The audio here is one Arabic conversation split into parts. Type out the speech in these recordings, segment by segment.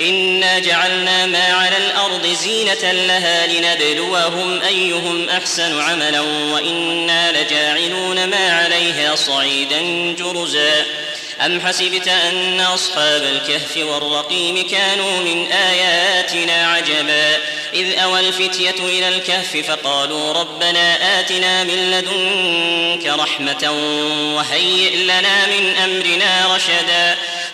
إنا جعلنا ما على الأرض زينة لها لنبلوهم أيهم أحسن عملا وإنا لجاعلون ما عليها صعيدا جرزا أم حسبت أن أصحاب الكهف والرقيم كانوا من آياتنا عجبا إذ أوى الفتية إلى الكهف فقالوا ربنا آتنا من لدنك رحمة وهيئ لنا من أمرنا رشدا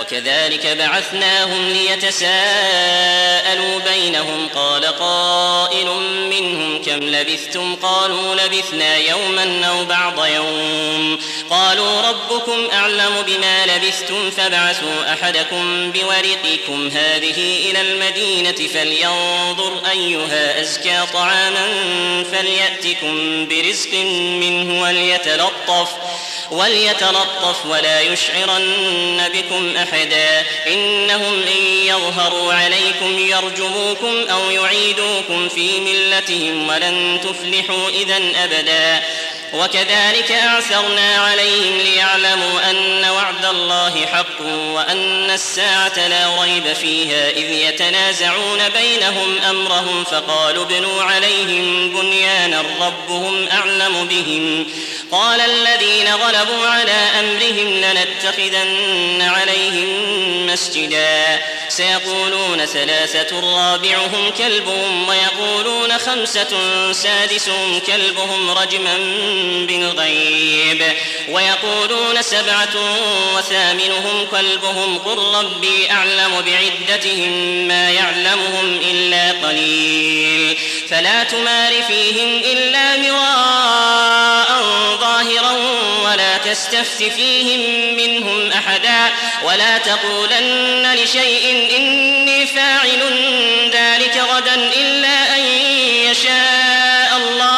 وكذلك بعثناهم ليتساءلوا بينهم. قال قائل منهم كم لبثتم؟ قالوا لبثنا يوما أو بعض يوم. قالوا ربكم أعلم بما لبثتم فابعثوا أحدكم بورقكم. هذه إلى المدينة فلينظر أيها أزكى طعاما فليأتكم برزق منه وليتلطف وليتلطف ولا يشعرن بكم أحدا. إنهم إن يظهروا عليكم يرجموكم أو يعيدوكم في ملتهم ولن تفلحوا إذا أبدا. وكذلك أعثرنا عليهم ليعلموا أن وعد الله حق وأن الساعة لا ريب فيها. إذ يتنازعون بينهم أمرهم فقالوا ابنوا عليهم بنيانا ربهم أعلم بهم. قال الذين غلبوا على أمرهم لنتخذن عليهم مسجدا. سيقولون ثلاثة رابعهم كلبهم ويقولون خمسة سادسهم كلبهم رجما بالغيب. ويقولون سبعة وثامنهم كلبهم قل ربي أعلم بعدتهم ما يعلمهم إلا قليل. فلا تمار فيهم إلا مراء تستفت فيهم منهم أحدا ولا تقولن لشيء إني فاعل ذلك غدا إلا أن يشاء الله.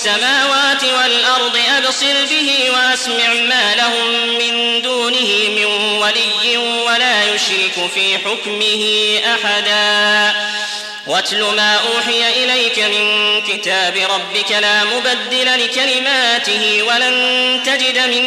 السماوات والأرض أبصر به وأسمع ما لهم من دونه من ولي ولا يشرك في حكمه أحدا. واتل ما أوحي إليك من كتاب ربك لا مبدل لكلماته ولن تجد من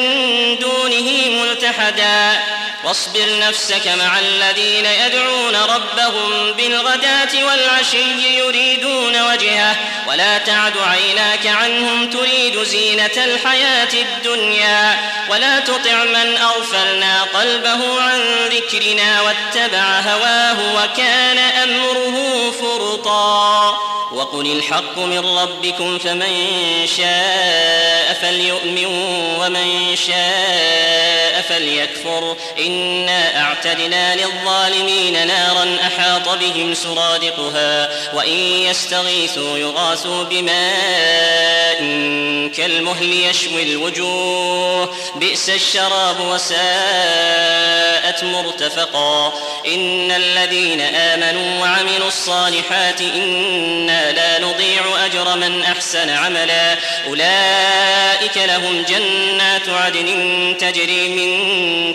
دونه ملتحداً. واصبر نفسك مع الذين يدعون ربهم بالغداة والعشي يريدون وجهه ولا تعد عيناك عنهم تريد زينة الحياة الدنيا. ولا تطع من أغفلنا قلبه عن ذكرنا واتبع هواه وكان أمره فرطا. وقل الحق من ربكم فمن شاء فليؤمن ومن شاء فليكفر. إنا أعتدنا للظالمين نارا أحاط بهم سرادقها وإن يستغيثوا يغاثوا بماء كالمهل يشوي الوجوه. بئس الشراب وساءت مرتفقا. إن الذين آمنوا وعملوا الصالحات إنا لا نضيع أجر من أحسن عملا. أولئك لهم جنات عدن تجري من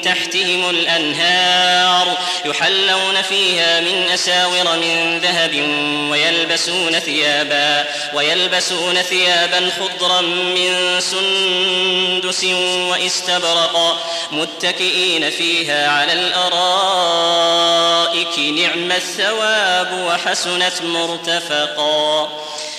تحتهم الأنهار يحلون فيها من أساور من ذهب ويلبسون ثيابا ويلبسون ثيابا خضرا من سندس واستبرق متكئين فيها على الأرائك نعم الثواب وحسنت مرتفقا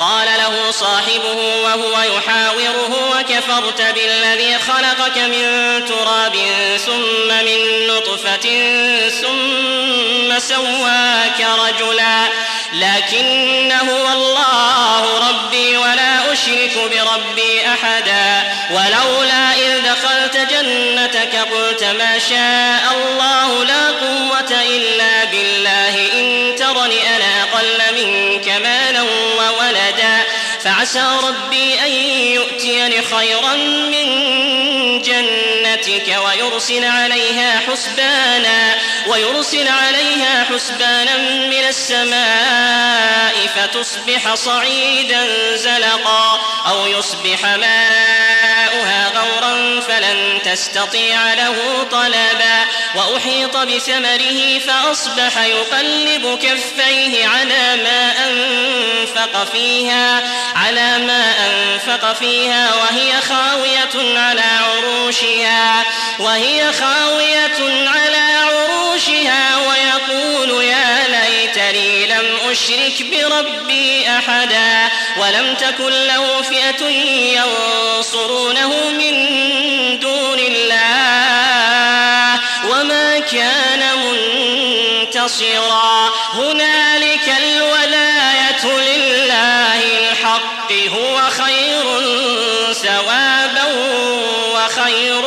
قال له صاحبه وهو يحاوره وكفرت بالذي خلقك من تراب ثم من نطفة ثم سواك رجلا لكن هو الله ربي ولا أشرك بربي أحدا ولولا إذ دخلت جنتك قلت ما شاء الله فعسى ربي أن يؤتيني خيرا من جنتك ويرسل عليها حسبانا ويرسل عليها حسبانا من السماء فتصبح صعيدا زلقا أو يصبح غورا فلن تستطيع له طلبا وأحيط بثمره فأصبح يقلب كفيه على ما أنفق فيها على ما أنفق فيها وهي خاوية على عروشها وهي خاوية على عروشها ويقول يا ليتني لم أشرك بربي أحدا ولم تكن له فئة ينصرونه من كان منتصرا. هنالك الولاية لله الحق. هو خير ثوابا وخير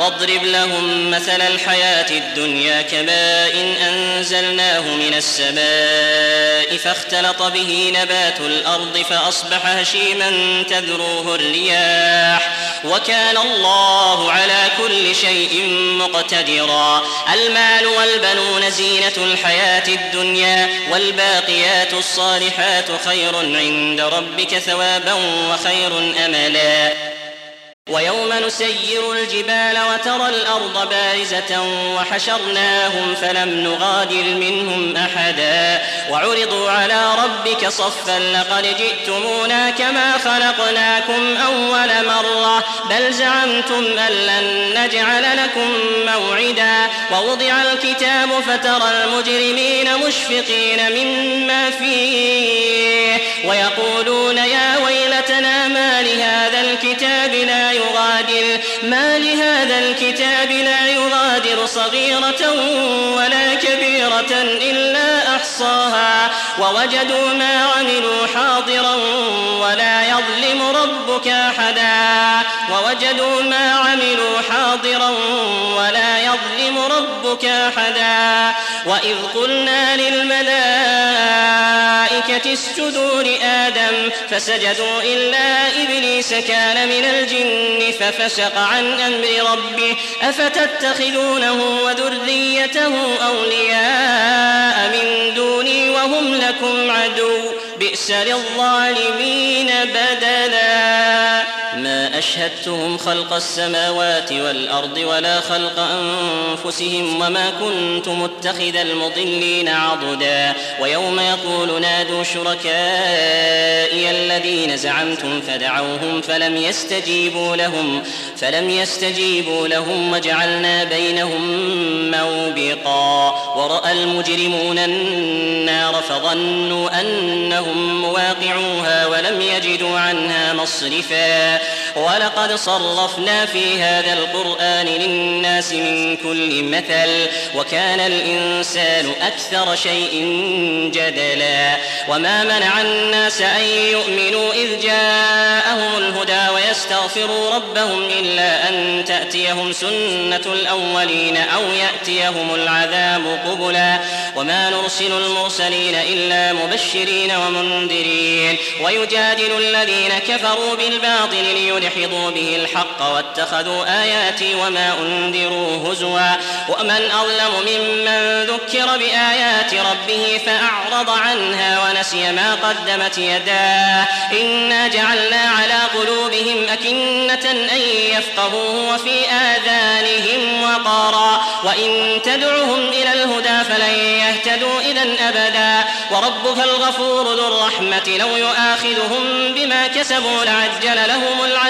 واضرب لهم مثل الحياة الدنيا كماء إن أنزلناه من السماء. فاختلط به نبات الأرض فأصبح هشيما تذروه الرياح. وكان الله على كل شيء مقتدرا. المال والبنون زينة الحياة الدنيا والباقيات الصالحات خير عند ربك ثوابا وخير أملا. ويوم نسير الجبال وترى الأرض بارزة وحشرناهم فلم نغادر منهم أحدا وعرضوا على ربك صفا لقد جئتمونا كما خلقناكم أول مرة بل زعمتم أن لن نجعل لكم موعدا ووضع الكتاب فترى المجرمين مشفقين مما فيه ويقولون يا ويلتنا ما لهذا الكتاب لا يغادر. ما لهذا الكتاب لا يغادر صغيرة ولا كبيرة إلا أحصاها ووجدوا ما عملوا حاضرا ولا يظلم ربك أحدا. ووجدوا ما عملوا حاضرا ولا يظلم ربك أحدا. وإذ قلنا للملائكة اسجدوا لآدم فسجدوا إلا إبليس كان من الجن ففسق عن أمر ربه. أفتتخذونه وذريته أولياء من دوني وهم لكم عدو. بئس للظالمين بدلاً. أشهدتهم خلق السماوات والأرض ولا خلق أنفسهم وما كنت متخذ المضلين عضدا. ويوم يقول نادوا شركائي الذين زعمتم فدعوهم فلم يستجيبوا لهم فلم يستجيبوا لهم وجعلنا بينهم موبقا. ورأى المجرمون النار فظنوا أنهم مواقعوها ولم يجدوا عنها مصرفا. ولقد صرفنا في هذا القرآن للناس من كل مثل وكان الإنسان أكثر شيء جدلا. وما منع الناس أن يؤمنوا إذ جاءهم الهدى ويستغفروا ربهم إلا أن تأتيهم سنة الأولين أو يأتيهم العذاب قبلا. وما نرسل المرسلين إلا مبشرين ومنذرين. ويجادل الذين كفروا بالباطل ليدحضوا به الحق واتخذوا آياتي وما أنذروا هزوا. ومن أظلم ممن ذكر بآيات ربه فأعرض عنها ونسي ما قدمت يداه. إنا جعلنا على قلوبهم أكنة أن يفقهوه وفي آذانهم وقرا وإن تدعهم إلى الهدى فلن يهتدوا إذا أبدا. وربك الغفور ذو الرحمة لو يؤاخذهم بما كسبوا لعجل لهم العذاب.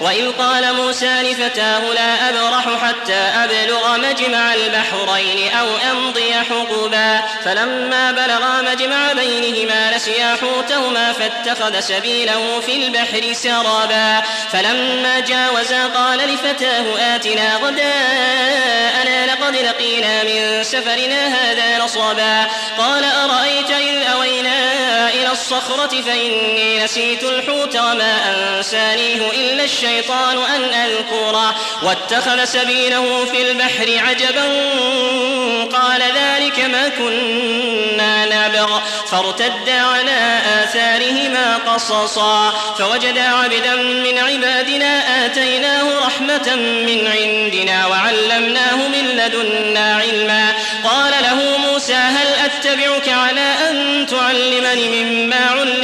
وإذ قال موسى لفتاه لا أبرح حتى أبلغ مجمع البحرين أو أمضي حقبا. فلما بلغا مجمع بينهما نسيا حوتهما فاتخذ سبيله في البحر سرابا. فلما جاوزا قال لفتاه آتنا غداءنا لقد لقينا من سفرنا هذا نصبا قال أرأيت إذ أوينا الصخرة فإني نسيت الحوت وما أنسانيه إلا الشيطان أن أذكره. واتخذ سبيله في البحر عجبا قال ذلك ما كنا نبغ. فارتدا على آثارهما قصصا. فوجدا عبدا من عبادنا آتيناه رحمة من عندنا وعلمناه من لدنا علما. قال له موسى هل أتبعك على أن تعلمني مما علمت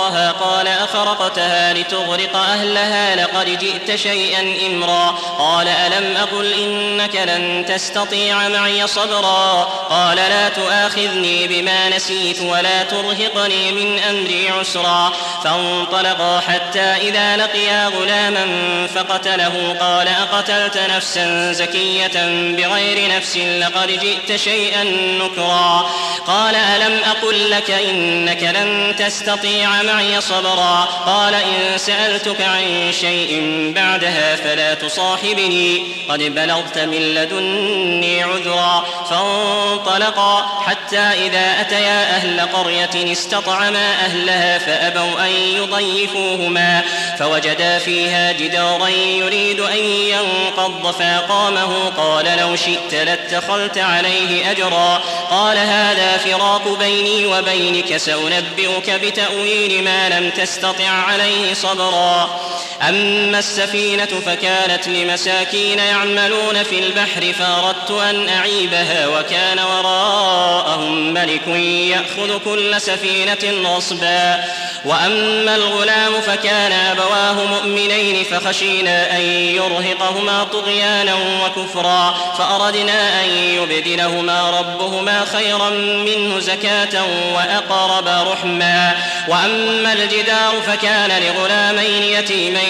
خرقها قال أخرقتها لتغرق أهلها لقد جئت شيئا إمرا. قال ألم أقل إنك لن تستطيع معي صبرا؟ قال لا تؤاخذني بما نسيت ولا ترهقني من أمري عسرا. فانطلقا حتى إذا لقيا غلاما فقتله قال أقتلت نفسا زكية بغير نفس لقد جئت شيئا نكرا. قال ألم أقل لك إنك لن تستطيع معي صبرا. قال إن سألتك عن شيء بعدها فلا تصاحبني. قد بلغت من لدني عذرا. فانطلقا حتى إذا أتيا أهل قرية استطعما أهلها فأبوا أن يضيفوهما. فوجدا فيها جدارا يريد أن ينقض فأقامه. قال لو شئت لاتخذت عليه أجرا. قال هذا فراق بيني وبينك. سأنبئك بتأويل ما لم تستطع عليه صبرا. أما السفينة فكانت لمساكين يعملون في البحر فأردت أن أعيبها وكان وراءهم ملك يأخذ كل سفينة غصبا. وأما الغلام فكان أبواه مؤمنين فخشينا أن يرهقهما طغيانا وكفرا. فأردنا أن يبدلهما ربهما خيرا منه زكاة وأقرب رحما. وأما الجدار فكان لغلامين يتيمين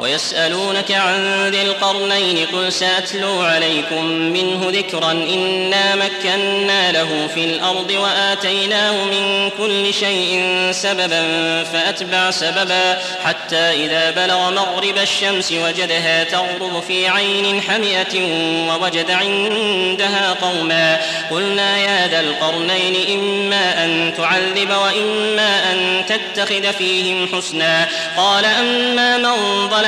ويسألونك عن ذي القرنين قل سأتلو عليكم منه ذكرا إنا مكنا له في الأرض وآتيناه من كل شيء سببا فأتبع سببا حتى إذا بلغ مغرب الشمس وجدها تغرب في عين حمية ووجد عندها قوما قلنا يا ذا القرنين إما أن تعذب وإما أن تتخذ فيهم حسنا قال أما من ظلم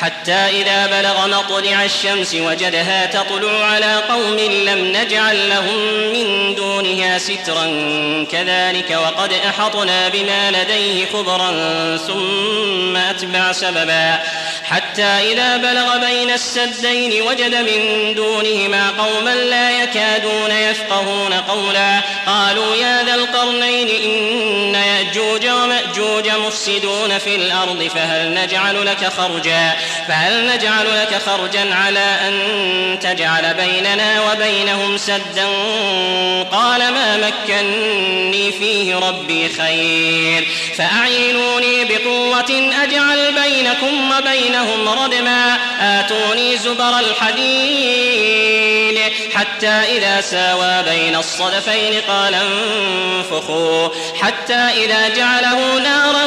حتى إذا بلغ مطلع الشمس وجدها تطلع على قوم لم نجعل لهم من دونها سترا كذلك وقد أحطنا بما لديه خبرا ثم أتبع سببا. حتى إذا بلغ بين السدين وجد من دونهما قوما لا يكادون يفقهون قولا. قالوا يا ذا القرنين إن يأجوج ومأجوج مفسدون في الأرض فهل نجعل لك خرجا؟ فهل نجعل لك خرجا على أن تجعل بيننا وبينهم سدا؟ قال ما مكني فيه ربي خير. فأعينوني بقوة أجعل بينكم وبينهم ردما. آتوني زبر الحديد حتى إذا ساوى بين الصدفين قال انفخوا. حتى إذا جعله نارا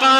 قال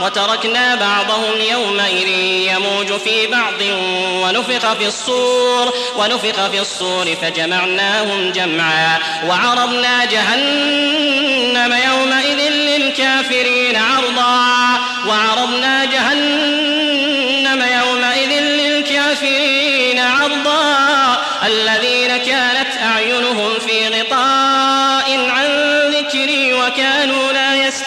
وتركنا بعضهم يومئذ يموج في بعض ونفخ في الصور ونفخ في الصور فجمعناهم جمعا وعرضنا جهنم يومئذ للكافرين عرضا وعرضنا جهنم يومئذ للكافرين عرضا الذين كانت أعينهم في غطاء عن ذكري وكانوا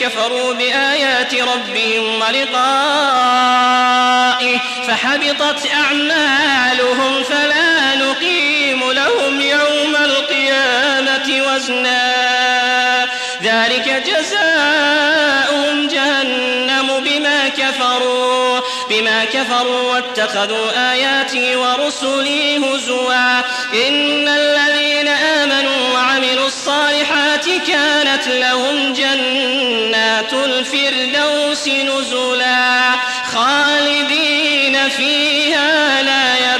كفروا بآيات ربهم ولقائه فحبطت أعمالهم فلا نقيم لهم يوم القيامة وزنا. ذلك جزاؤهم بما كفروا واتخذوا آياتي ورسلي هزوا. إن الذين آمنوا وعملوا الصالحات كانت لهم جنات الفردوس نزلا. خالدين فيها لا يبغون